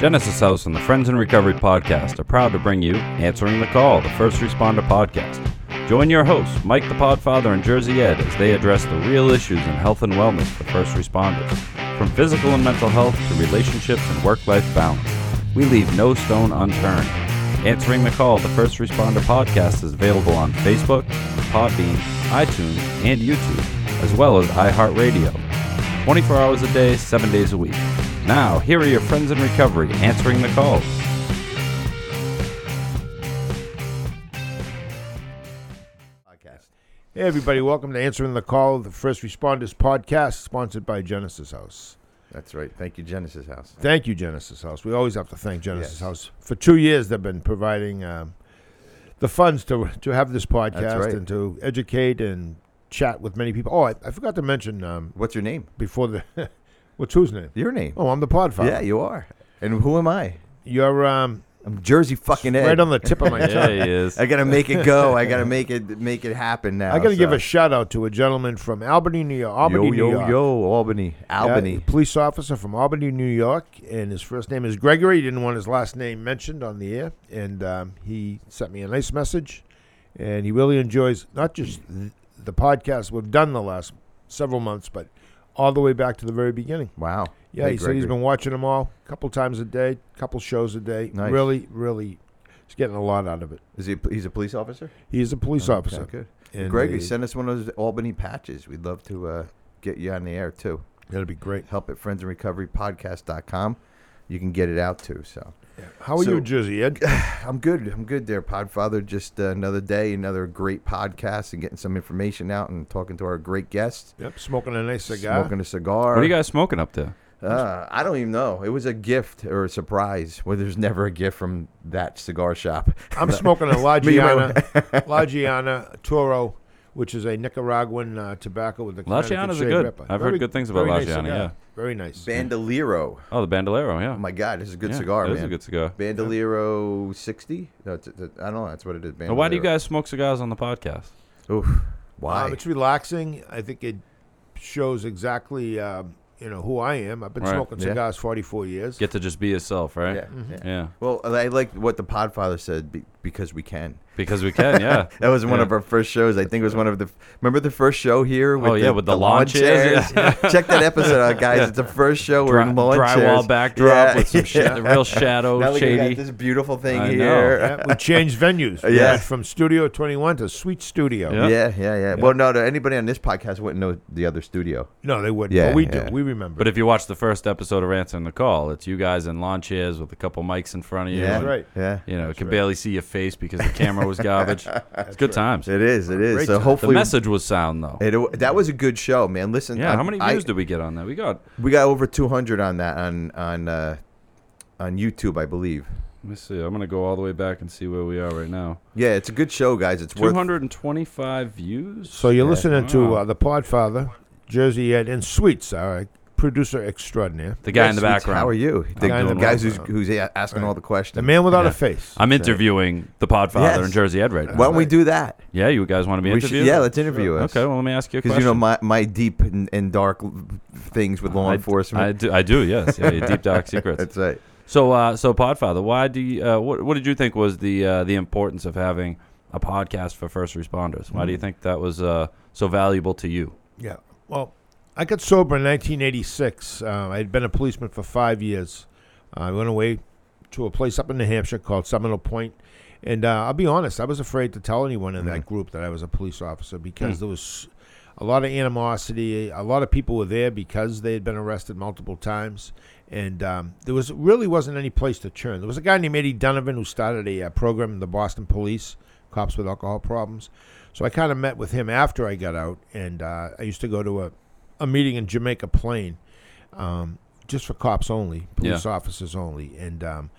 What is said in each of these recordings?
Genesis House and the Friends in Recovery podcast are proud to bring you Answering the Call, the First Responder podcast. Join your hosts, Mike the Podfather and Jersey Ed, as they address the real issues in health and wellness for first responders. From physical and mental health to relationships and work life balance, we leave no stone unturned. Answering the Call, the First Responder podcast is available on Facebook, Podbean, iTunes, and YouTube, as well as iHeartRadio. 24 hours a day, 7 days a week. Now, here are your friends in recovery answering the call. podcast. Hey, everybody, welcome to Answering the Call, of the First Responders podcast, sponsored by Genesis House. That's right. Thank you, Genesis House. Thank you, Genesis House. We always have to thank Genesis Yes. House. For two years, they've been providing um, the funds to to have this podcast right. and to educate and chat with many people. Oh, I, I forgot to mention um, What's your name? before the. what's whose name? Your name. Oh, I'm the Podfather. yeah, you are. And who am I? You're um, I'm Jersey fucking Ed. right on the tip of my tongue. Yeah, he is. I gotta make it go. I gotta make it make it happen now. I got to give a shout out to a gentleman from Albany, New York. Albany, yo New yo York. yo Albany Albany. a police officer from Albany, New York, and his first name is Gregory. He didn't want his last name mentioned on the air, and um, he sent me a nice message, and he really enjoys not just th- the podcast we've done the last several months, but all the way back to the very beginning. Wow. Yeah, Hey, he said he's been watching them all a couple times a day, couple shows a day. Nice. Really, really, he's getting a lot out of it. Is he? He's a police officer. He's a police Okay, officer. Good. And Gregory, they- send us one of those Albany patches. We'd love to uh, get you on the air too. That'd be great. Help at friendsinrecoverypodcast.com. You can get it out too. So. How are So- you, Jersey Ed? I'm good. I'm good there, Podfather. Just uh, another day, another great podcast, and getting some information out and talking to our great guests. yep, smoking a nice cigar. Smoking a cigar. What are you guys smoking up there? Uh, I don't even know. It was a gift or a surprise. Well, there's never a gift from that cigar shop. I'm smoking a La Me, Giana, La Giana Toro, which is a Nicaraguan uh, tobacco with the La Connecticut Giana's are shade good. wrapper. I've heard good things about very La nice cigar. yeah. Very nice. Bandolero. Oh, the Bandolero, yeah. Oh my God, this is a good Yeah, cigar, it man. is a good cigar. Bandolero 60. No, it's, it's, I don't know. That's what it is. Now, why do you guys smoke cigars on the podcast? Oof. Why? Um, it's relaxing. I think it shows exactly um, you know who I am. I've been Right. smoking Yeah. cigars 44 years. Get to just be yourself, right? yeah, Mm-hmm. yeah. Yeah. Well, I like what the Podfather said be, because we can. Because we can, yeah. That was one Yeah. of our first shows. I think it was one of the. Remember the first show here? With Oh, yeah, with the lawn lawn chairs, chairs. Check that episode out, guys. Yeah. It's the first show. We're in lawn drywall chairs. backdrop Yeah, with some shit, yeah. the real shadow, Now we shady. got this beautiful thing I know. here. Yeah, we changed venues. We Yeah. from Studio 21 to Sweet Studio. Yeah. Yeah, yeah, yeah. Well, no, no, anybody on this podcast wouldn't know the other studio. No, they wouldn't. Yeah, but we yeah. do. We remember. But if you watch the first episode of Answering the Call, it's you guys in lawn chairs with a couple mics in front of you. Yeah, right. Yeah, You know, That's can barely see your face because the camera was garbage. it's good times. it is. It is. Great so time. The message was sound though. it, that was a good show, man. Listen, Yeah, I- how many I- views did we get on that? We got. we got over 200 on that on on uh, on YouTube, I believe. Let me see. I'm gonna go all the way back and see where we are right now. Yeah, it's a good show, guys. It's worth 225 views. so you're Yeah. listening to uh, the Podfather, Jersey Ed, and Sweets, our producer extraordinaire, the guy Yeah, in the background. How are you? The, guy in the the guys who's, background. who's a- asking all the questions. the man without Yeah. a face. I'm interviewing the Podfather Yes. and Jersey Ed right now. Why don't we do that? Yeah, you guys want to be We should- interviewed? yeah, let's interview us. Okay, well, let me ask you a Because question. you know my, my deep and, and dark l- things with law I- enforcement. I do, I do, yes. Yeah, your deep dark secrets. That's right. So, uh, so Podfather, why do you, uh, what, what did you think was the uh, the importance of having a podcast for first responders? Why do you Mm. think that was uh, so valuable to you? Yeah. Well, I got sober in 1986. Uh, I had been a policeman for five years. I went away to a place up in New Hampshire called Seminary Point. And uh, I'll be honest, I was afraid to tell anyone in that Mhm. group that I was a police officer because Hmm. there was a lot of animosity. A lot of people were there because they had been arrested multiple times. And um, there was really wasn't any place to turn. There was a guy named Eddie Donovan who started a uh, program in the Boston Police, Cops with Alcohol Problems. So I kind of met with him after I got out, and uh, I used to go to a, a meeting in Jamaica Plain, um, just for cops only, police officers only. And um,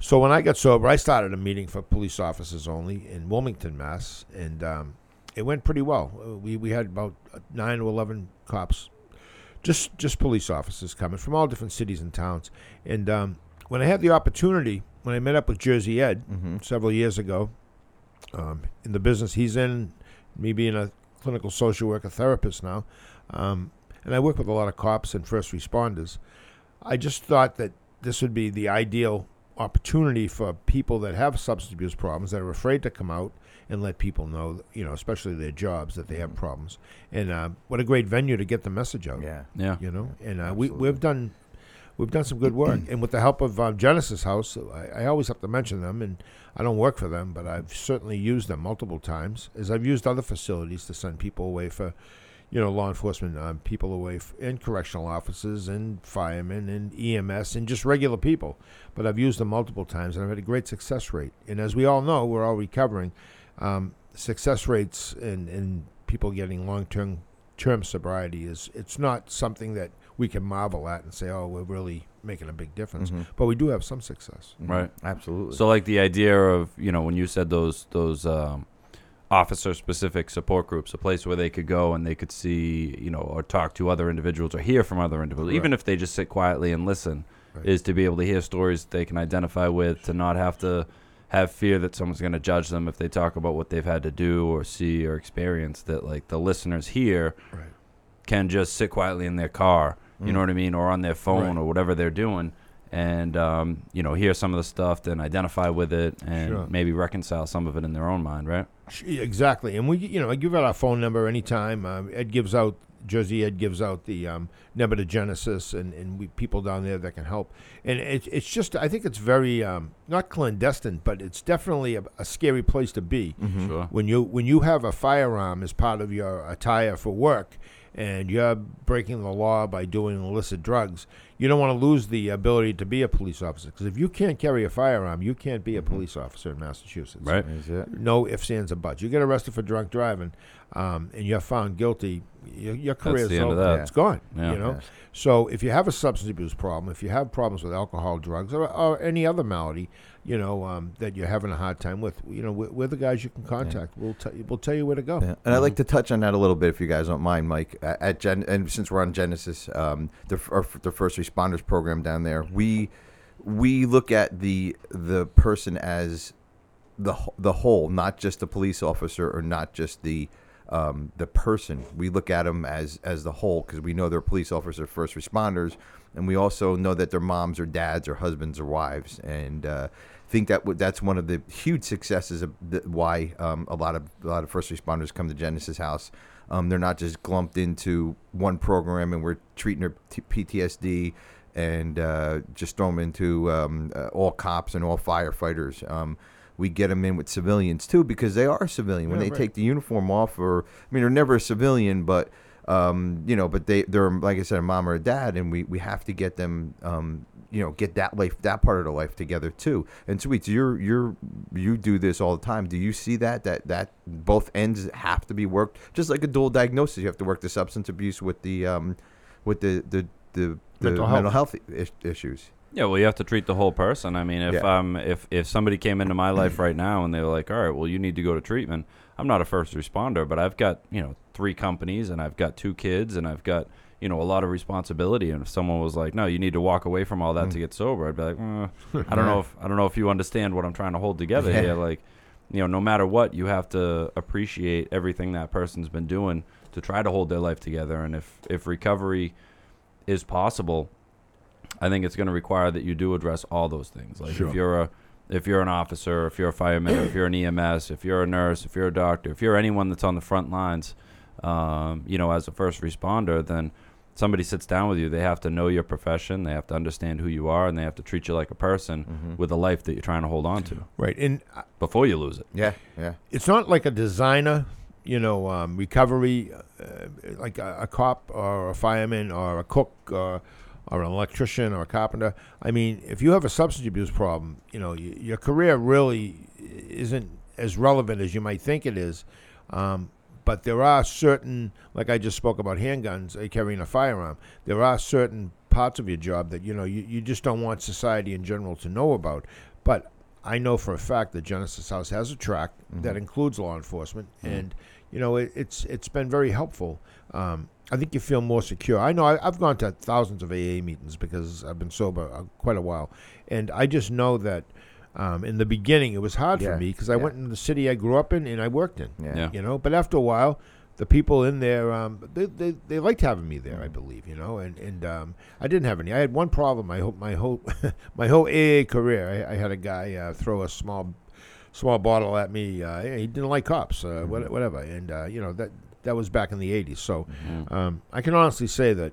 so when I got sober, I started a meeting for police officers only in Wilmington, Mass, and um, it went pretty well. We we had about nine to eleven cops, just just police officers coming from all different cities and towns. And um, when I had the opportunity, when I met up with Jersey Ed hmm several years ago, um, in the business he's in, me being a clinical social worker therapist now, um, and I work with a lot of cops and first responders. I just thought that this would be the ideal opportunity for people that have substance abuse problems that are afraid to come out and let people know, you know, especially their jobs, that they have problems. And uh, what a great venue to get the message out. Yeah. Yeah. You know, and uh, we we've done we've done some good work, and with the help of uh, Genesis House, I, I always have to mention them, and I don't work for them, but I've certainly used them multiple times, as I've used other facilities to send people away for, you know, law enforcement um, people away, f- and correctional officers, and firemen, and EMS, and just regular people. But I've used them multiple times, and I've had a great success rate. And as we all know, we're all recovering. Um, success rates and and people getting long term term sobriety is it's not something that we can marvel at and say, oh, we're really making a big difference. Mhm. But we do have some success. Mhm. Right. Absolutely. So like the idea of you know when you said those those um, officer specific support groups, a place where they could go and they could see you know or talk to other individuals or hear from other individuals, even if they just sit quietly and listen, Right. is to be able to hear stories they can identify with, to not have to have fear that someone's going to judge them if they talk about what they've had to do or see or experience. That like the listeners here Right. can just sit quietly in their car, you know what I mean, or on their phone Right. or whatever they're doing, and um, you know hear some of the stuff, then identify with it, and Sure. maybe reconcile some of it in their own mind, right? Exactly, and we, you know, I give out our phone number anytime. Um, Ed gives out Jersey Ed gives out the um, number to Genesis, and, and we people down there that can help. And it, it's just, I think it's very um, not clandestine, but it's definitely a, a scary place to be Mhm. Sure. when you when you have a firearm as part of your attire for work, and you're breaking the law by doing illicit drugs. You don't want to lose the ability to be a police officer because if you can't carry a firearm, you can't be a police officer in Massachusetts Right. Is it? no ifs, ands, or buts. You get arrested for drunk driving, um, and you're found guilty. Your, your career the is end of over. that. It's gone. Yeah. You know. Yes. So if you have a substance abuse problem, if you have problems with alcohol, drugs, or, or any other malady, you know um, that you're having a hard time with, you know, we're, we're the guys you can contact. We'll tell you. We'll tell you where to go. Yeah. And I'd like to touch on that a little bit, if you guys don't mind, Mike. At at Gen, and since we're on Genesis, um, the f- our, f- the first responders program down there, we we look at the the person as the the whole, not just the police officer or not just the um, the person. We look at them as as the whole because we know they're police officers, first responders, and we also know that they're moms or dads or husbands or wives. And uh, think that w- that's one of the huge successes of the, why um, a lot of a lot of first responders come to Genesis House. Um, they're not just glumped into one program and we're treating their t- PTSD and uh, just throw them into um, uh, all cops and all firefighters. Um, we get them in with civilians too because they are civilian. When Yeah, they right. take the uniform off, or I mean, they're never a civilian, but um, you know, but they they're like I said, a mom or a dad, and we, we have to get them, um, you know, get that life that part of their life together too. And sweets, you're you're you do this all the time. Do you see that that that both ends have to be worked, just like a dual diagnosis? You have to work the substance abuse with the um, with the the the, the Mental mental, health. health, is- issues. Yeah, well, you have to treat the whole person. I mean, if Yeah. um, if if somebody came into my life right now and they were like, "All right, well, you need to go to treatment," I'm not a first responder, but I've got you know three companies and I've got two kids and I've got you know a lot of responsibility. And if someone was like, "No, you need to walk away from all that Mm. to get sober," I'd be like, "Uh, "I don't know if I don't know if you understand what I'm trying to hold together Yeah. here." Like, you know, no matter what, you have to appreciate everything that person's been doing to try to hold their life together. And if if recovery is possible, I think it's going to require that you do address all those things. Like Sure. if you're a if you're an officer, if you're a fireman, if you're an EMS, if you're a nurse, if you're a doctor, if you're anyone that's on the front lines, um, you know, as a first responder, then somebody sits down with you. They have to know your profession. They have to understand who you are, and they have to treat you like a person Mhm. with a life that you're trying to hold on to Right. And uh, before you lose it. Yeah, yeah. it's not like a designer, you know, um, recovery, uh, like a, a cop or a fireman or a cook or, or an electrician or a carpenter. I mean, if you have a substance abuse problem, you know, y- your career really isn't as relevant as you might think it is. Um, but there are certain, like I just spoke about handguns, uh, carrying a firearm. There are certain parts of your job that you know you, you just don't want society in general to know about. But I know for a fact that Genesis House has a track that includes law enforcement, and you know it, it's it's been very helpful. Um, I think you feel more secure. I know I, I've gone to thousands of AA meetings because I've been sober uh, quite a while, and I just know that um, in the beginning it was hard Yeah, for me because I yeah. went in the city I grew up in and I worked in. Yeah. Yeah. You know, but after a while, the people in there, um, they, they they liked having me there. I believe, you know, and and um, I didn't have any. I had one problem. I hope my whole my whole AA career. I, I had a guy uh, throw a small small bottle at me. Uh, he didn't like cops, uh, what- whatever, and uh, you know that that was back in the '80s. So um, I can honestly say that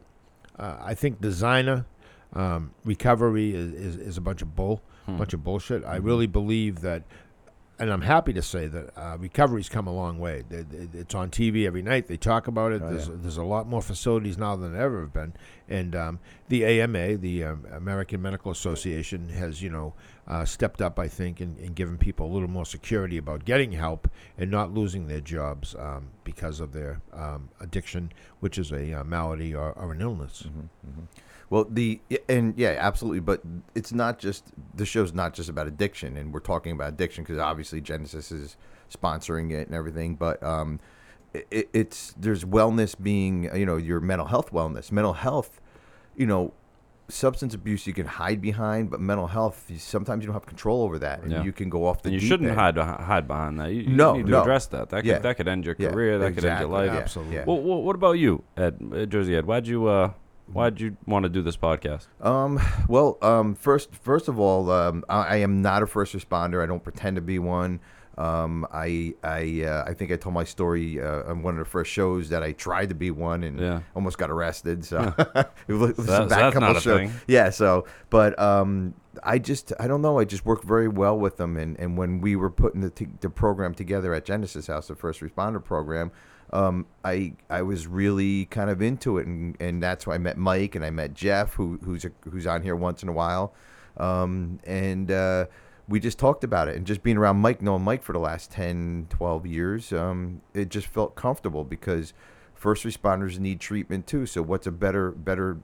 uh, I think designer um, recovery is, is, is a bunch of bull, bunch of bullshit. I really believe that, and I'm happy to say that uh, recovery's come a long way. They- they- It's on TV every night. They talk about it. Oh, there's yeah. there's a lot more facilities now than there ever have been, and um, the AMA, the um, American Medical Association, has you know uh, stepped up, I think, and, and given people a little more security about getting help and not losing their jobs um, because of their um, addiction, which is a uh, malady or, or an illness. Mm-hmm. Well, the and yeah, absolutely. But it's not just the show's not just about addiction, and we're talking about addiction because obviously Genesis is sponsoring it and everything. But um, it, it's there's wellness being you know your mental health wellness, mental health, you know. Substance abuse you can hide behind, but mental health you, sometimes you don't have control over that, and Yeah. you can go off the. And you shouldn't end. hide hide behind that. You, you No, need to no. address that. That could Yeah. that could end your Yeah, career. That could end your life. Yeah, Absolutely. yeah. Well, well, what about you, Ed, uh, Jersey Ed? Why'd you uh, why'd you want to do this podcast? Um, well, um, first, first of all, um, I, I am not a first responder. I don't pretend to be one. Um, I, I, uh, I think I told my story uh, on one of the first shows that I tried to be one and Yeah. almost got arrested. So, it was, it was So a that- back that's couple a shows. Yeah. So, but um, I just, I don't know. I just worked very well with them, and, and when we were putting the, t- the program together at Genesis House, the first responder program. Um, I I was really kind of into it, and, and that's why I met Mike and I met Jeff, who who's a, who's on here once in a while, um, and uh, we just talked about it. And just being around Mike, knowing Mike for the last 10, 12 years, um, it just felt comfortable because first responders need treatment too. So what's a better better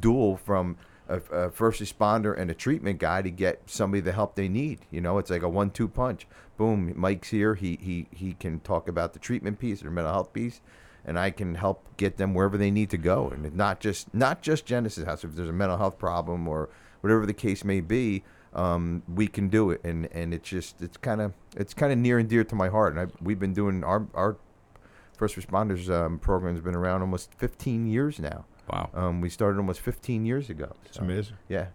duel from a, a first responder and a treatment guy to get somebody the help they need. You know, it's like a one-two punch. Boom, Mike's here. He he he can talk about the treatment piece or mental health piece, and I can help get them wherever they need to go. And not just not just Genesis House. If there's a mental health problem or whatever the case may be, um, we can do it. And and it's just it's kind of it's kind of near and dear to my heart. And I, we've been doing our our first responders um, program has been around almost 15 years now. Wow. Um, we started almost 15 years ago. It's So, amazing. Yeah.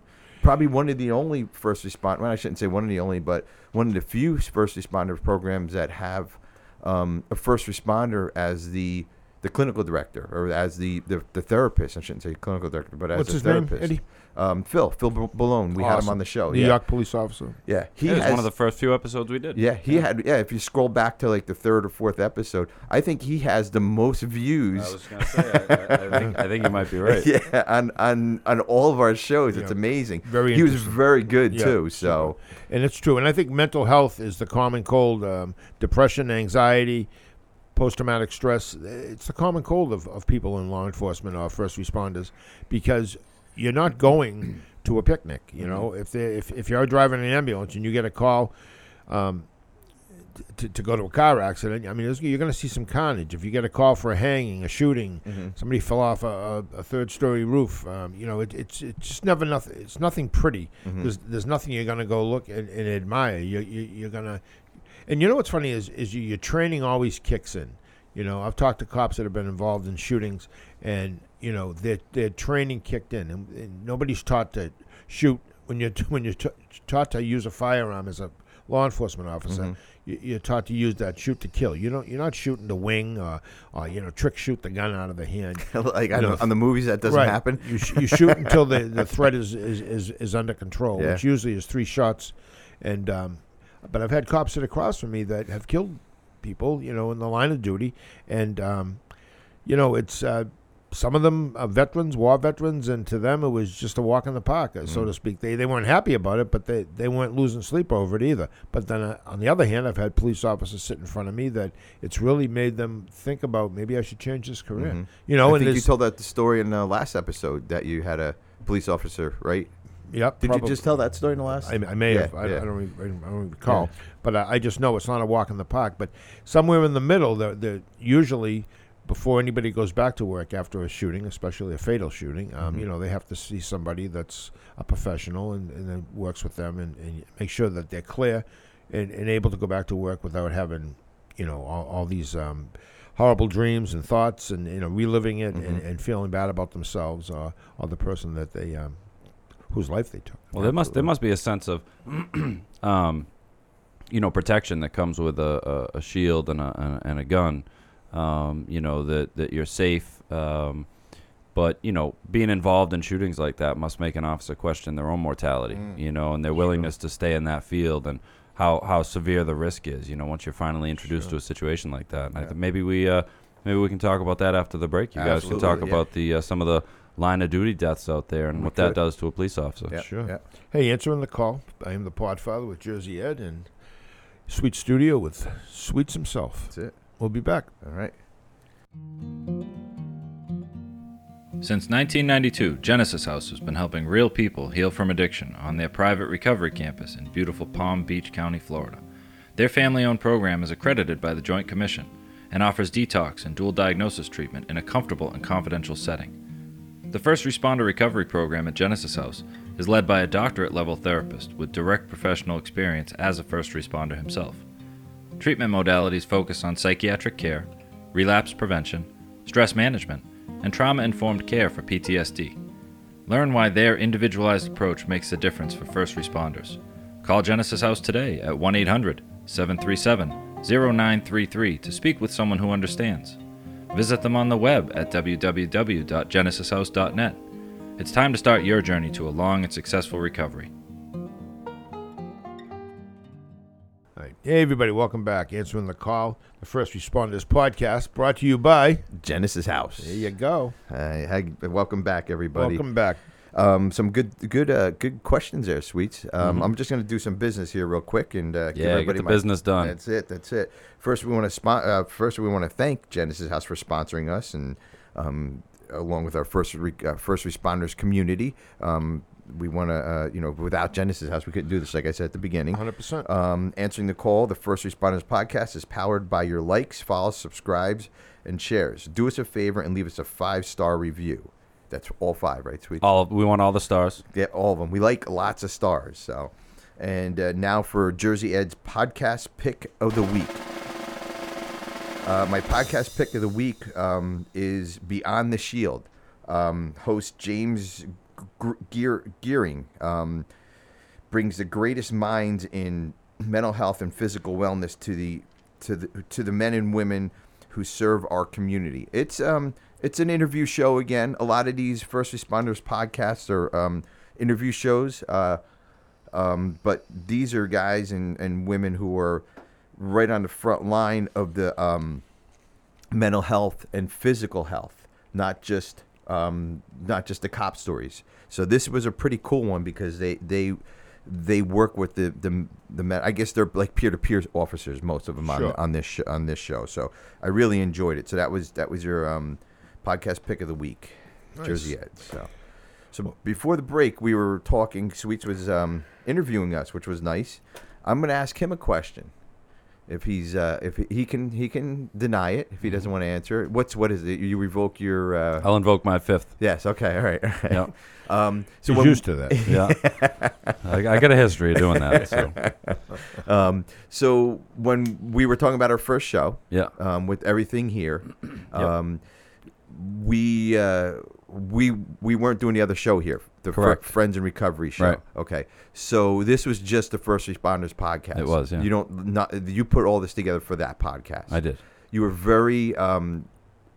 Probably one of the only first responder, well, I shouldn't say one of the only, but one of the few first responder programs that have um, a first responder as the the clinical director or as the, the, the therapist. I shouldn't say clinical director, but as What's a his name, therapist. Eddie? Um, Phil, Phil B- Balone. We had him Awesome. on the show. New yeah. York police officer. Yeah. He It was has, one of the first few episodes we did. yeah, he had. Yeah, if you scroll back to like the third or fourth episode, I think he has the most views. I was gonna say. I, I, I think I think you might be right. Yeah, on on on all of our shows, it's Yeah. amazing. Very he was interesting. very good Yeah, too. So And it's true. And I think mental health is the common cold. Um, depression, anxiety, post traumatic stress. It's the common cold of, of people in law enforcement or first responders because you're not going to a picnic. You know, if, they, if, if you're driving an ambulance and you get a call, um, to, to go to a car accident, I mean, you're going to see some carnage. If you get a call for a hanging, a shooting, somebody fell off a, a, a third story roof, um, you know, it, it's it's just never nothing. It's nothing pretty. There's there's nothing you're going to go look and, and admire. You, you you're going to, and you know what's funny is is you, your training always kicks in. You know, I've talked to cops that have been involved in shootings, and you know their their training kicked in, and, and nobody's taught to shoot when you're when you're t- taught to use a firearm as a law enforcement officer. You, you're taught to use that shoot to kill. You don't. You're not shooting the wing or, or you know trick shoot the gun out of the hand. like You know, the- on the movies, that doesn't right. happen. You, sh- you shoot until the, the threat is, is, is, is under control, Yeah. which usually is three shots. And um, but I've had cops sit across from me that have killed people, you know, in the line of duty, and um, you know, it's uh, some of them are veterans, war veterans, and to them it was just a walk in the park, uh, Mm. so to speak. They they weren't happy about it, but they they weren't losing sleep over it either. But then uh, on the other hand, I've had police officers sit in front of me that it's really made them think about maybe I should change this career. Mhm. You know, I and think you told that story in the last episode that you had a police officer, right? Yep. Did probably. you just tell that story in the last? I, I may Yeah, have. I, yeah. I don't. I don't recall. But I, I just know it's not a walk in the park. But somewhere in the middle, the the usually before anybody goes back to work after a shooting, especially a fatal shooting, um, Mm-hmm. you know, they have to see somebody that's a professional and, and then works with them and, and make sure that they're clear and, and able to go back to work without having, you know, all, all these um, horrible dreams and thoughts, and you know, reliving it and, Mm-hmm. and feeling bad about themselves or, or the person that they um, whose life they took. Well, there must there must be a sense of, um, you know, protection that comes with a, a, a shield and a- and a gun. Um, you know that that you're safe. Um, but you know, being involved in shootings like that must make an officer question their own mortality. Mm. You know, and their willingness to stay in that field and how how severe the risk is. You know, once you're finally introduced Sure. to a situation like that. And I th- maybe we uh, maybe we can talk about that after the break. You guys can talk yeah. about the uh, some of the line of duty deaths out there and We what that does to a police officer. Yeah, Sure. yeah. Hey, answering the call. I am the Podfather with Jersey Ed and Sweet Studio with Sweets himself. That's it. We'll be back. All right. Since 1992, Genesis House has been helping real people heal from addiction on their private recovery campus in beautiful Palm Beach County, Florida. Their family owned program is accredited by the Joint Commission and offers detox and dual diagnosis treatment in a comfortable and confidential setting. The First Responder Recovery Program at Genesis House is led by a doctorate level therapist with direct professional experience as a first responder himself. Treatment modalities focus on psychiatric care, relapse prevention, stress management, and trauma informed care for PTSD. Learn why their individualized approach makes a difference for first responders. Call Genesis House today at 1 800 737 0933 to speak with someone who understands. Visit them on the web at www.genesishouse.net. It's time to start your journey to a long and successful recovery. Hey, everybody, welcome back. Answering the call, the First Responders podcast, brought to you by. Genesis House. There you go. Hi, hi, welcome back, everybody. Welcome back. Um, some good, good, uh, good questions there, sweets. Um, I'm just going to do some business here real quick and uh, give Yeah, everybody get the my- business done. That's it. That's it. First, we want to spon- uh, First, we want to thank Genesis House for sponsoring us, and um, along with our first re- uh, first responders community. Um, we want to, uh, you know, without Genesis House, we couldn't do this. Like I said at the beginning. 100%. Um, answering the call, the First Responders podcast is powered by your likes, follows, subscribes, and shares. Do us a favor and leave us a five star review. That's all five, right, sweet? All we want all the stars. Get all of them. We like lots of stars. So, and uh, now for Jersey Ed's podcast pick of the week. Uh, my podcast pick of the week um, is Beyond the Shield. Um, host James G- Gear- Geering um, brings the greatest minds in mental health and physical wellness to the to the to the men and women who serve our community. It's um it's an interview show again. A lot of these first responders podcasts are um, interview shows, uh, um, but these are guys and, and women who are right on the front line of the um, mental health and physical health, not just um, not just the cop stories. So this was a pretty cool one because they they they work with the the the men. I guess they're like peer to peer officers, most of them on Sure. on this sh- on this show. So I really enjoyed it. So that was that was your um, podcast pick of the week, Nice. Jersey Ed. So. So before the break, we were talking. Sweets was um, interviewing us, which was nice. I'm going to ask him a question. If he's uh, if he can he can deny it if he doesn't want to answer. What's what is it? You revoke your uh, I'll invoke my fifth. yes. Okay. All right. All right. Yeah. Um, so He's when, used to that. Yeah, I, I got a history of doing that. So um, so when we were talking about our first show, yeah, um, with everything here, um, we uh, we we weren't doing the other show here, the Fr- Correct. Friends in Recovery show. Right. Okay, so this was just the First Responders podcast. It was, yeah. You don't not you put all this together for that podcast. I did. You were very um,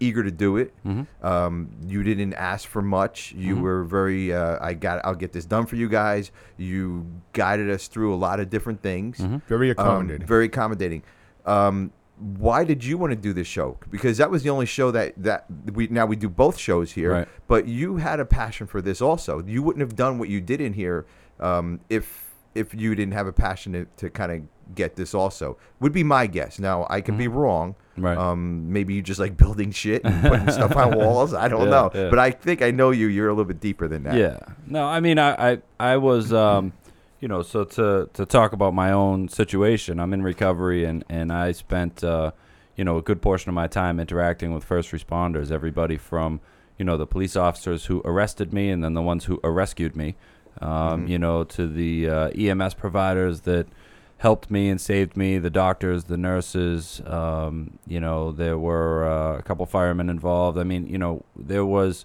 eager to do it. hmm Um, you didn't ask for much. You Mhm. were very. Uh, I got. I'll get this done for you guys. You guided us through a lot of different things. hmm Very Um, accommodating. very accommodating. Um, why did you want to do this show? Because that was the only show that that we now we do both shows here. Right. But you had a passion for this also. You wouldn't have done what you did in here um, if if you didn't have a passion to, to kind of get this also. Would be my guess. Now I could be wrong. Mm-hmm. Right. Um, maybe you just like building shit and putting stuff on walls. I don't Yeah, know. yeah. But I think I know you. You're a little bit deeper than that. Yeah. No, I mean, I, I, I was, um, you know, so to to talk about my own situation, I'm in recovery, and and I spent, uh, you know, a good portion of my time interacting with first responders, everybody from, you know, the police officers who arrested me, and then the ones who rescued me, um, Mhm. you know, to the uh, EMS providers that helped me and saved me. The doctors, the nurses. Um, you know, there were uh, a couple firemen involved. I mean, you know, there was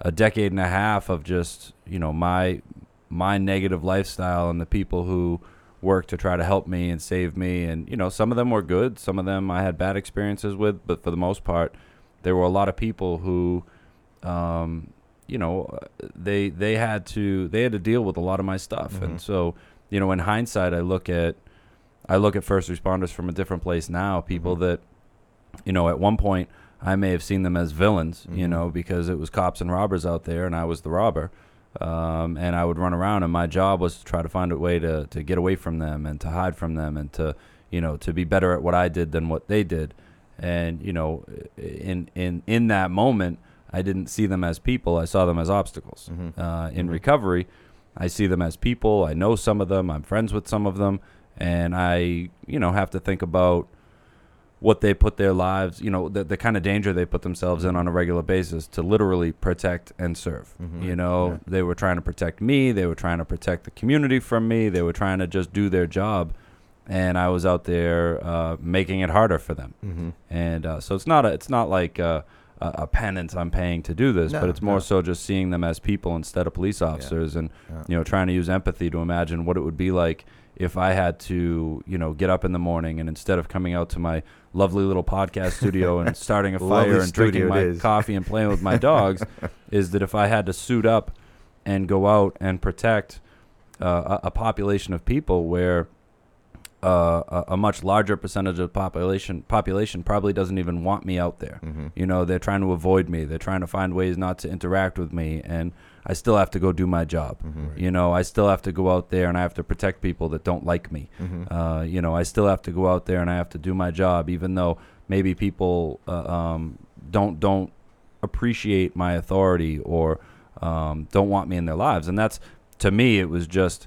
a decade and a half of just you know my my negative lifestyle and the people who worked to try to help me and save me. And you know, some of them were good. Some of them I had bad experiences with, but for the most part, there were a lot of people who. Um, you know, they they had to they had to deal with a lot of my stuff, Mhm. and so you know, in hindsight, I look at I look at first responders from a different place now. People Mhm. that, you know, at one point I may have seen them as villains, you Mhm. know, because it was cops and robbers out there, and I was the robber. Um, and I would run around, and my job was to try to find a way to to get away from them and to hide from them and to, you know, to be better at what I did than what they did. And you know, in in in that moment, I didn't see them as people. I saw them as obstacles. Mhm. Uh, in Mhm. recovery, I see them as people. I know some of them. I'm friends with some of them, and I, you know, have to think about what they put their lives, you know, the, the kind of danger they put themselves in on a regular basis to literally protect and serve. Mhm. You know, Yeah. they were trying to protect me. They were trying to protect the community from me. They were trying to just do their job, and I was out there uh, making it harder for them. Mhm. And uh, so it's not a, it's not like a, a, a penance I'm paying to do this, No, but it's more no. so just seeing them as people instead of police officers, and Yeah. you know, trying to use empathy to imagine what it would be like if I had to, you know, get up in the morning and instead of coming out to my lovely little podcast studio and starting a fire and drinking my is. coffee and playing with my dogs, is that if I had to suit up and go out and protect uh, a, a population of people where uh, a, a much larger percentage of the population population probably doesn't even want me out there. Mhm. You know, they're trying to avoid me. They're trying to find ways not to interact with me, and I still have to go do my job. Mhm. You know, I still have to go out there and I have to protect people that don't like me. Mhm. Uh, you know, I still have to go out there and I have to do my job, even though maybe people uh, um, don't don't appreciate my authority or um, don't want me in their lives. And that's to me, it was just.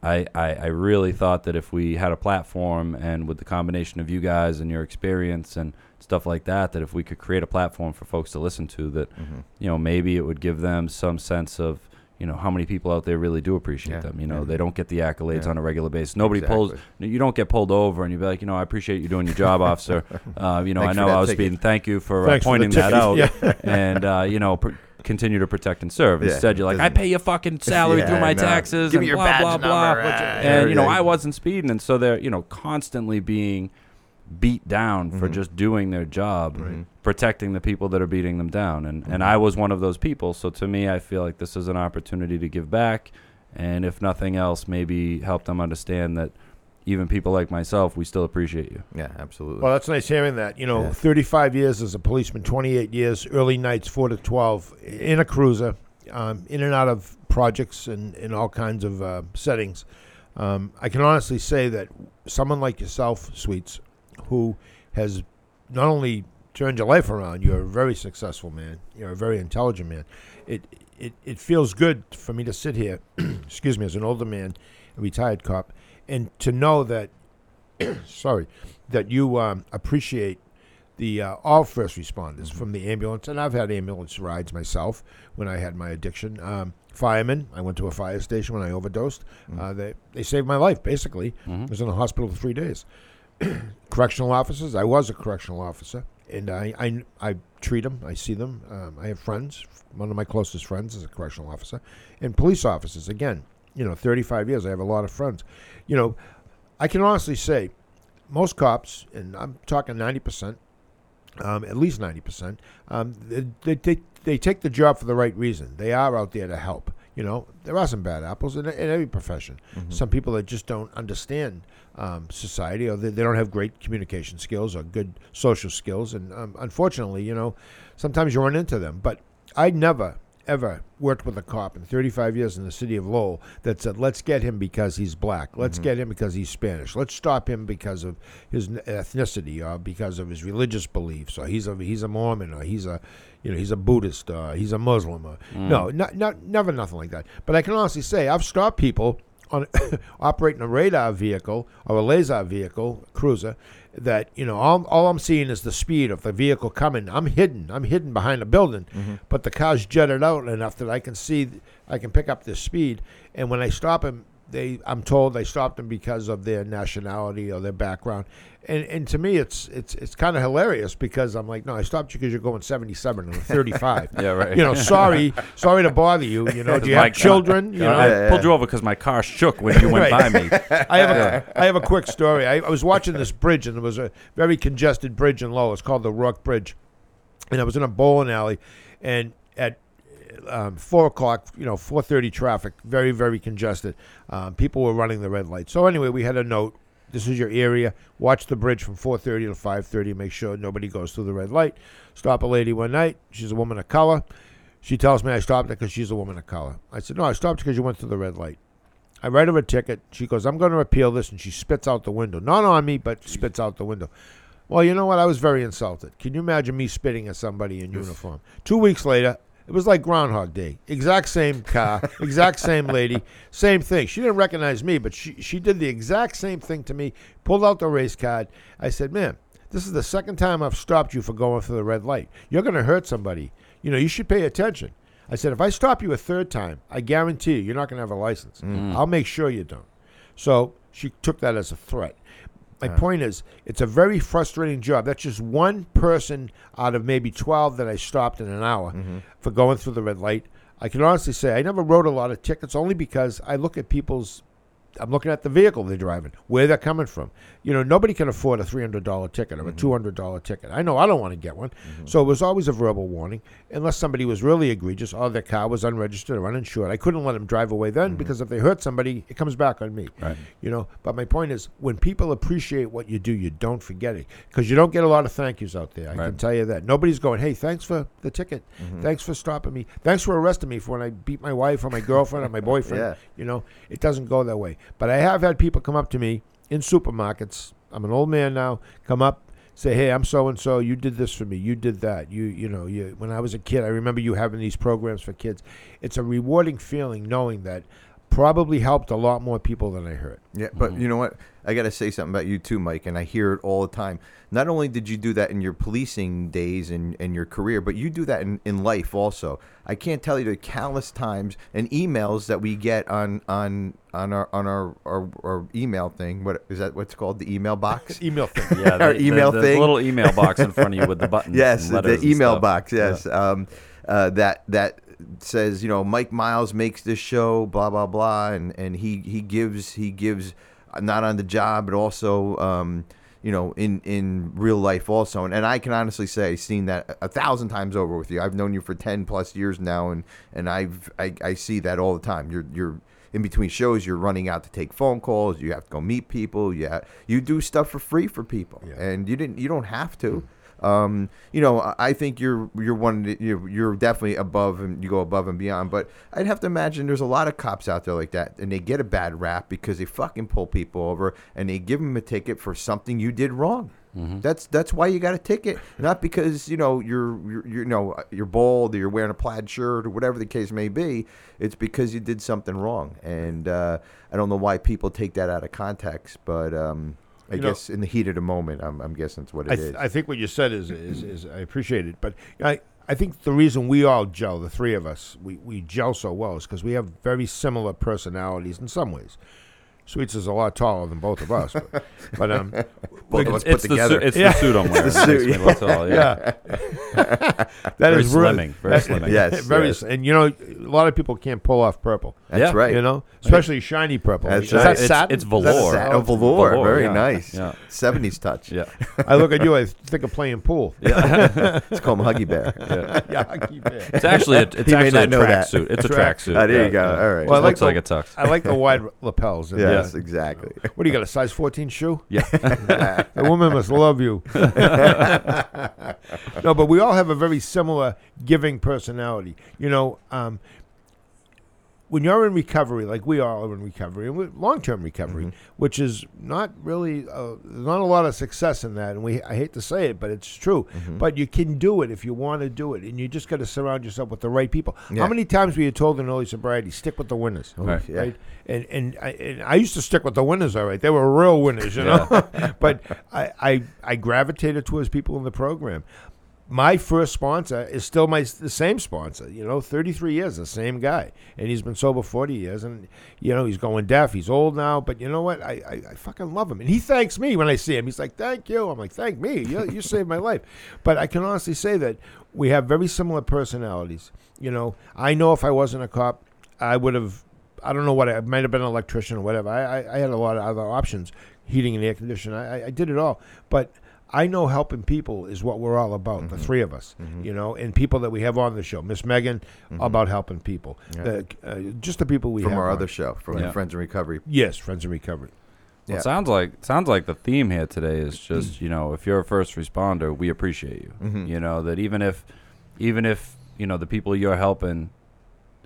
I, I, I really thought that if we had a platform and with the combination of you guys and your experience and stuff like that, that if we could create a platform for folks to listen to, that Mhm. you know maybe it would give them some sense of you know how many people out there really do appreciate Yeah, them. You know yeah. they don't get the accolades Yeah. on a regular basis. Nobody pulls. You don't get pulled over and you be like, you know, I appreciate you doing your job, officer. Uh, you know, Thanks I know I was ticket. being. Thank you for uh, Thanks for pointing that ticket. out, and uh, you know. Pr- Continue to protect and serve. Yeah, Instead, you're like, I pay your fucking salary through my no. taxes Give and me your blah badge blah blah. number, ah, and you know, yeah. I wasn't speeding, and so they're you know constantly being beat down for Mhm. just doing their job, Right. protecting the people that are beating them down. And and Mhm. I was one of those people. So to me, I feel like this is an opportunity to give back, and if nothing else, maybe help them understand that even people like myself, we still appreciate you. Yeah, absolutely. Well, that's nice hearing that. You know, Yeah. 35 years as a policeman, 28 years, early nights, 4 to 12, in a cruiser, um, in and out of projects and in all kinds of uh, settings. Um, I can honestly say that someone like yourself, Sweets, who has not only turned your life around, you're a very successful man, you're a very intelligent man. It, it, it feels good for me to sit here, excuse me, as an older man, a retired cop, and to know that sorry, that you um, appreciate the uh, all first responders from the ambulance, and I've had ambulance rides myself when I had my addiction. Um, firemen, I went to a fire station when I overdosed. Uh, they they saved my life. Basically, I was in the hospital for three days. correctional officers, I was a correctional officer, and I I, I treat them. I see them. Um, I have friends. One of my closest friends is a correctional officer, and police officers. Again, you know, 35 years. I have a lot of friends. You know, I can honestly say most cops, and I'm talking 90%, um, at least 90%, um, they, they, they, they take the job for the right reason. They are out there to help. You know, there are some bad apples in, in every profession. Mhm. Some people that just don't understand um, society or they, they don't have great communication skills or good social skills. And um, unfortunately, you know, sometimes you run into them. But I never, ever worked with a cop in 35 years in the city of Lowell that said, let's get him because he's black. Let's Mhm. get him because he's Spanish. Let's stop him because of his ethnicity or because of his religious beliefs or he's a, he's a Mormon or he's a, you know, he's a Buddhist or he's a Muslim. Or, No, not, not, never nothing like that. But I can honestly say I've stopped people on operating a radar vehicle or a laser vehicle, cruiser, that, you know, all, all I'm seeing is the speed of the vehicle coming. I'm hidden. I'm hidden behind a building Mhm. but the car's jetted out enough that I can see, I can pick up the speed. And when I stop him they I'm told they stopped them because of their nationality or their background, and and to me it's it's it's kind of hilarious because I'm like, no, I stopped you because you're going 77 and I'm 35. Yeah, right. You know, sorry, sorry to bother you. You know, do you My- have children? You know, I pulled you over because my car shook when you went Right. by me. I have a I have a quick story. I, I was watching this bridge and it was a very congested bridge in Lowell. It's called the Rourke Bridge, and I was in a bowling alley, and at um, four o'clock, you know, four thirty traffic, very very congested. Um, people were running the red light. So anyway, we had a note. This is your area. Watch the bridge from 4:30 to 5:30. Make sure nobody goes through the red light. Stop a lady one night. She's a woman of color. She tells me I stopped her because she's a woman of color. I said, no, I stopped because you went through the red light. I write her a ticket. She goes, I'm going to appeal this, and she spits out the window. Not on me, but spits out the window. Well, you know what? I was very insulted. Can you imagine me spitting at somebody in uniform? Two weeks later, it was like Groundhog Day. Exact same car, exact same lady, same thing. She didn't recognize me, but she, she did the exact same thing to me, pulled out the race card. I said, Man, this is the second time I've stopped you for going through the red light. You're going to hurt somebody. You know, you should pay attention. I said, if I stop you a third time, I guarantee you, you're not going to have a license. Mm. I'll make sure you don't. So she took that as a threat. My uh-huh. point is, it's a very frustrating job. That's just one person out of maybe 12 that I stopped in an hour mm-hmm. for going through the red light. I can honestly say I never wrote a lot of tickets only because I look at people's. I'm looking at the vehicle they're driving, where they're coming from. You know, nobody can afford a $300 ticket or a mm-hmm. $200 ticket. I know I don't want to get one. Mm-hmm. So it was always a verbal warning, unless somebody was really egregious or their car was unregistered or uninsured. I couldn't let them drive away then mm-hmm. because if they hurt somebody, it comes back on me. Right. You know, but my point is, when people appreciate what you do, you don't forget it because you don't get a lot of thank yous out there. I Right. can tell you that. Nobody's going, "Hey, thanks for the ticket. Thanks for stopping me. Thanks for arresting me for when I beat my wife or my girlfriend or my boyfriend." Yeah. You know, it doesn't go that way. But I have had people come up to me in supermarkets. I'm an old man now. Come up. Say, hey, I'm so and so. You did this for me. You did that. You, you know, you. When I was a kid, I remember you having these programs for kids. It's a rewarding feeling knowing that probably helped a lot more people than I hurt. Yeah, but you know what? I got to say something about you too, Mike, and I hear it all the time. Not only did you do that in your policing days and, and your career, but you do that in, in life also. I can't tell you the countless times and emails that we get on on on our on our, our, our email thing. What is that? What's called the email box? Email thing. Yeah, Our the, email the, the thing. little email box in front of you with the buttons. yes, and the letters and email stuff. box. Yes, um, uh, that that says you know Mike Miles makes this show, blah blah blah, and and he he gives he gives uh, not on the job, but also. Um, you know, in, in real life also, and, and I can honestly say I've seen that a, thousand times over with you. I've known you for ten plus years now, and and I've I, I see that all the time. You're you're in between shows, you're running out to take phone calls. You have to go meet people. Yeah, you do stuff for free for people, Yeah. and you didn't. You don't have to. Um, you know, I- think you're you're one. You're, you're definitely above, and you go above and beyond. But I'd have to imagine there's a lot of cops out there like that, and they get a bad rap because they fucking pull people over and they give them a ticket for something you did wrong. That's that's why you got a ticket, not because you know you're, you're you know you're bald or you're wearing a plaid shirt or whatever the case may be. It's because you did something wrong, and uh, I don't know why people take that out of context, but um, I You know- guess in the heat of the moment, I'm, I'm guessing that's what I, th- is. I think what you said is, is, is I appreciate it, but I, I think the reason we all gel, the three of us, we, we gel so well is because we have very similar personalities in some ways. Sweets is a lot taller than both of us, but, but um, Both we- of us It's, put the together. suit, it's Yeah. the suit I'm wearing. The suit, makes me look tall, yeah. yeah, that Very is really- slimming, very slimming. Yes, very, yes. and you know, a lot of people can't pull off purple. That's Yeah. right. You know, especially shiny purple. That's is right. that It's- satin? it's Is velour. satin? Oh, velour, Velour, very yeah. nice. Yeah. 70s touch. Yeah. I look at you, I think of playing pool. Yeah. It's called Huggy Bear. yeah, I keep it. It's actually a, it's He actually a not know tracksuit. It's a Track- tracksuit. Ah, there you go. All right. Well, I It like looks the- like it tucks. I like the wide lapels. in Yes, exactly. What do you got? A size 14 shoe? Yeah. The woman must love you. no, but we all have a very similar giving personality. You know, um, when you're in recovery, like we all are in recovery, and long term recovery, which is not really, uh, there's not a lot of success in that. And we, I hate to say it, but it's true. But you can do it if you want to do it. And you just got to surround yourself with the right people. Yeah. How many times were you told in early sobriety, stick with the winners? Right. Right? And and I, and I used to stick with the winners, all right. They were real winners, you know. but I, I I gravitated towards people in the program. My first sponsor is still my the same sponsor. You know, 33 years, the same guy, and he's been sober 40 years, and you know he's going deaf. He's old now, but you know what? I I, I fucking love him, and he thanks me when I see him. He's like, "Thank you." I'm like, "Thank me. You, you saved my life." But I can honestly say that we have very similar personalities. You know, I know if I wasn't a cop, I would have. I don't know what I might have been an electrician or whatever. I, I, I had a lot of other options, heating and air conditioning. I, I- I did it all, but I know helping people is what we're all about. Mm-hmm. The three of us, you know, and people that we have on the show. Miss Megan, about helping people. Mm-hmm. Yeah. The, uh, just the people we from have our on. other show, from Yeah. Friends in Recovery. Yes, friends in recovery. Well, Yeah. it sounds like sounds like the theme here today is just you know if you're a first responder, we appreciate you. Mhm. You know that even if even if you know the people you're helping,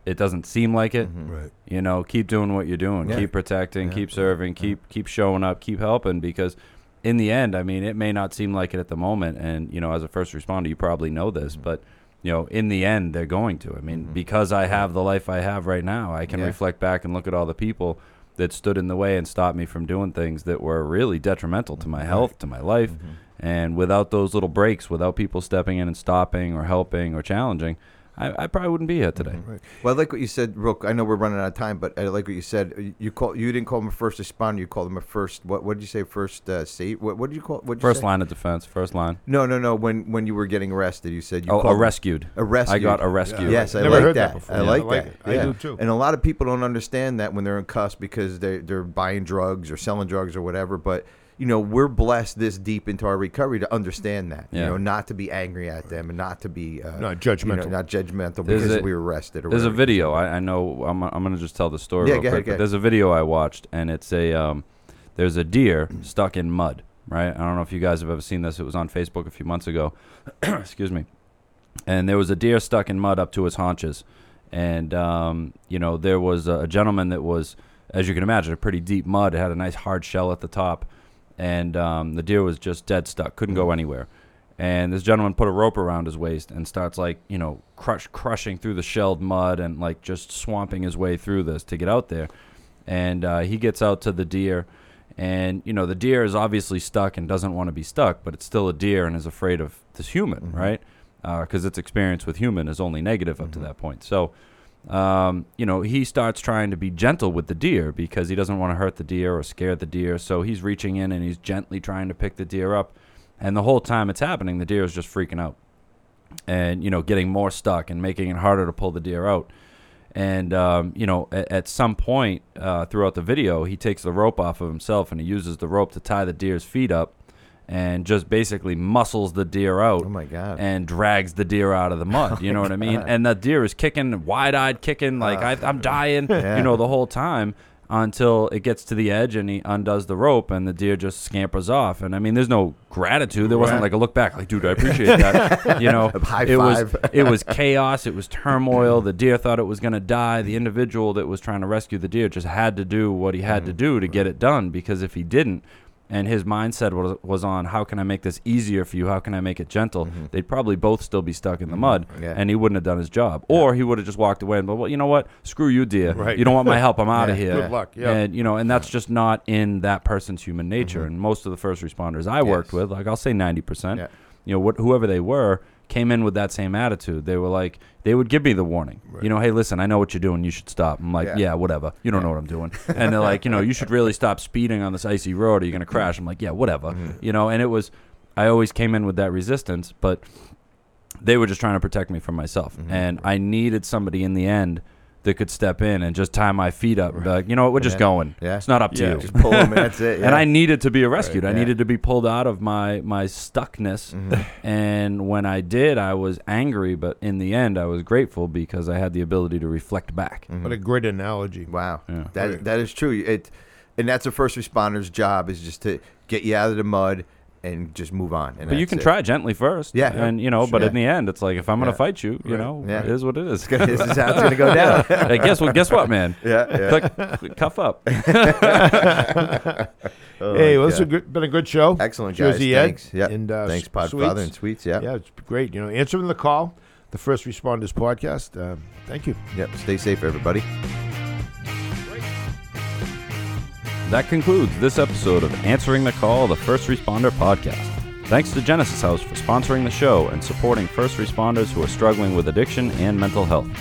it doesn't seem like it. Mhm. Right. You know, keep doing what you're doing. Yeah. Keep protecting. Yeah. Keep serving. Keep keep showing up. Keep helping because. In the end, I mean, it may not seem like it at the moment, and you know, as a first responder, you probably know this, Mm-hmm. but you know, in the end, they're going to. I mean, Mhm. because I have the life I have right now, I can Yeah. reflect back and look at all the people that stood in the way and stopped me from doing things that were really detrimental to my health, to my life. Mhm. And without those little breaks, without people stepping in and stopping or helping or challenging, I, I probably wouldn't be here today. Right. Well, I like what you said, Rook. I know we're running out of time, but I like what you said. You call you didn't call him a first responder. You called him a first. What what did you say? First uh, state. What what did you call? What First line of defense, first line. No, no, no. When when you were getting arrested, you said you Oh, called a rescued. A rescue. I got a rescued. Yes, I Never like heard that. that before. I Yeah, like I like that. it. I yeah. do too. And a lot of people don't understand that when they're in cuffs because they they're buying drugs or selling drugs or whatever. But you know, we're blessed this deep into our recovery to understand that. Yeah. You know, not to be angry at them and not to be uh, Not you know, judgmental. not judgmental There's because a- we were arrested. Or There's a video. I, I know. I'm, I'm going to just tell the story Yeah, real go ahead, quick. But ahead. there's a video I watched, and it's a um, there's a deer stuck in mud. Right. I don't know if you guys have ever seen this. It was on Facebook a few months ago. Excuse me. And there was a deer stuck in mud up to his haunches, and um, you know there was a, a gentleman that was, as you can imagine, a pretty deep mud. It had a nice hard shell at the top, and um, the deer was just dead stuck, couldn't go anywhere. And this gentleman put a rope around his waist and starts like you know crush crushing through the shelled mud and like just swamping his way through this to get out there. And uh, he gets out to the deer, and you know the deer is obviously stuck and doesn't want to be stuck, but it's still a deer and is afraid of this human, Mhm. right? Because its experience with human is only negative up to that point. So um, you know, he starts trying to be gentle with the deer because he doesn't want to hurt the deer or scare the deer. So he's reaching in and he's gently trying to pick the deer up. And the whole time it's happening, the deer is just freaking out and, you know, getting more stuck and making it harder to pull the deer out. And, um, you know, at, at some point uh, throughout the video, he takes the rope off of himself and he uses the rope to tie the deer's feet up and just basically muscles the deer out Oh my god. and drags the deer out of the mud. Oh you know what I mean? And the deer is kicking, wide eyed kicking, like I, I'm dying, Yeah. you know, the whole time until it gets to the edge and he undoes the rope and the deer just scampers off. And I mean, there's no gratitude. There wasn't like a look back, like, dude, I appreciate that. you know, high it five. was it was chaos. It was turmoil. The deer thought it was going to die. The individual that was trying to rescue the deer just had to do what he had to mm-hmm. do to get it done because if he didn't, and his mindset was, was on how can I make this easier for you? How can I make it gentle? Mm-hmm. They'd probably both still be stuck in the mm-hmm. mud, Yeah. and he wouldn't have done his job, or he would have just walked away and, but well, you know what? Screw you, deer. Right. You don't want my help. I'm out of Yeah. here. Good luck. Yeah. And you know, and that's just not in that person's human nature. Mm-hmm. And most of the first responders I worked Yes. with, like I'll say ninety percent, you know, what whoever they were, came in with that same attitude. They were like, they would give me the warning. You know, hey, listen, I know what you're doing. You should stop. I'm like, Yeah. yeah, whatever. You don't know what I'm doing. And they're like, you know, you should really stop speeding on this icy road or you're gonna crash. I'm like, yeah, whatever. Mm-hmm. You know, and it was, I always came in with that resistance, but they were just trying to protect me from myself, mm-hmm. and I needed somebody in the end that could step in and just tie my feet up and be like, you know what, we're just Yeah. going. Yeah. It's not up to Yeah. you. Just pull them and that's it. And I needed to be rescued. I yeah. needed to be pulled out of my my stuckness. Mm-hmm. And when I did, I was angry, but in the end, I was grateful because I had the ability to reflect back. What a great analogy. Wow, Yeah. that Right. that is true. It, and that's a first responder's job is just to get you out of the mud and just move on. And But you can it. try gently first. Yeah. And, you know, but in the end, it's like, if I'm going to Yeah. fight you, you Right. know, Yeah. it is what it is. This is how it's gonna go down. Hey, guess what? Guess what, man? yeah, yeah. Click, click, cuff up. Oh, hey, well, my this has God. been a good show. excellent, guys. Jersey Ed Thanks. Yeah. and, uh, Thanks, Podfather and Sweets. Yeah. Yeah, it's great. You know, answering the call, the First Responders Podcast. Um, thank you. Yep. Stay safe, everybody. That concludes this episode of Answering the Call, the First Responder Podcast. Thanks to Genesis House for sponsoring the show and supporting first responders who are struggling with addiction and mental health.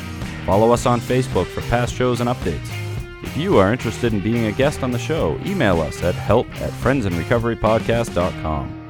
Follow us on Facebook for past shows and updates. If you are interested in being a guest on the show, email us at help at friendsinrecoverypodcast.com.